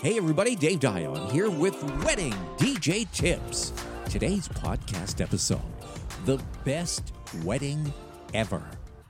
Hey, everybody, Dave Dion here with Wedding DJ Tips. Today's podcast episode The Best Wedding Ever.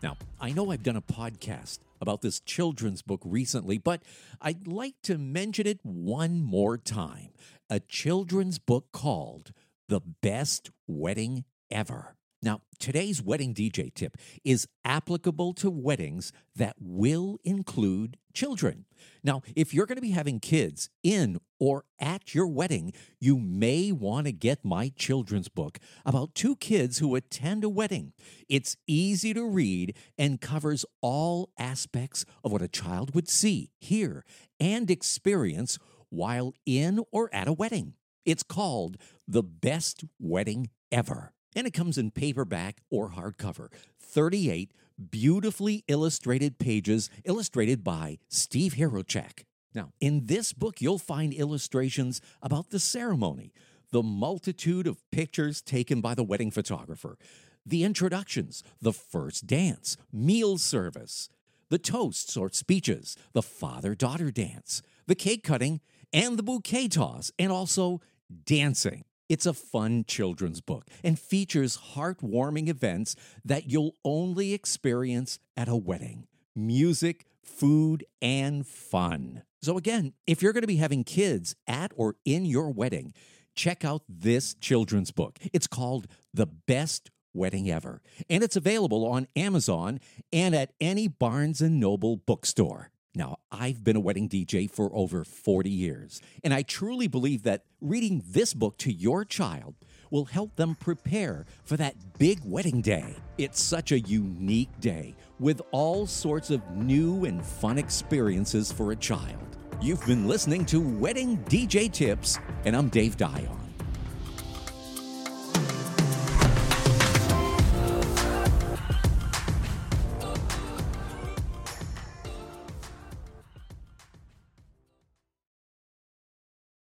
Now, I know I've done a podcast about this children's book recently, but I'd like to mention it one more time. A children's book called The Best Wedding Ever. Now, today's wedding DJ tip is applicable to weddings that will include children. Now, if you're going to be having kids in or at your wedding, you may want to get my children's book about two kids who attend a wedding. It's easy to read and covers all aspects of what a child would see, hear, and experience while in or at a wedding. It's called The Best Wedding Ever and it comes in paperback or hardcover. 38 beautifully illustrated pages illustrated by Steve Hirochek. Now, in this book, you'll find illustrations about the ceremony, the multitude of pictures taken by the wedding photographer, the introductions, the first dance, meal service, the toasts or speeches, the father daughter dance, the cake cutting, and the bouquet toss, and also dancing. It's a fun children's book and features heartwarming events that you'll only experience at a wedding music, food, and fun. So, again, if you're going to be having kids at or in your wedding, check out this children's book. It's called The Best Wedding Ever, and it's available on Amazon and at any Barnes and Noble bookstore. Now, I've been a wedding DJ for over 40 years, and I truly believe that reading this book to your child will help them prepare for that big wedding day. It's such a unique day with all sorts of new and fun experiences for a child. You've been listening to Wedding DJ Tips, and I'm Dave Dion.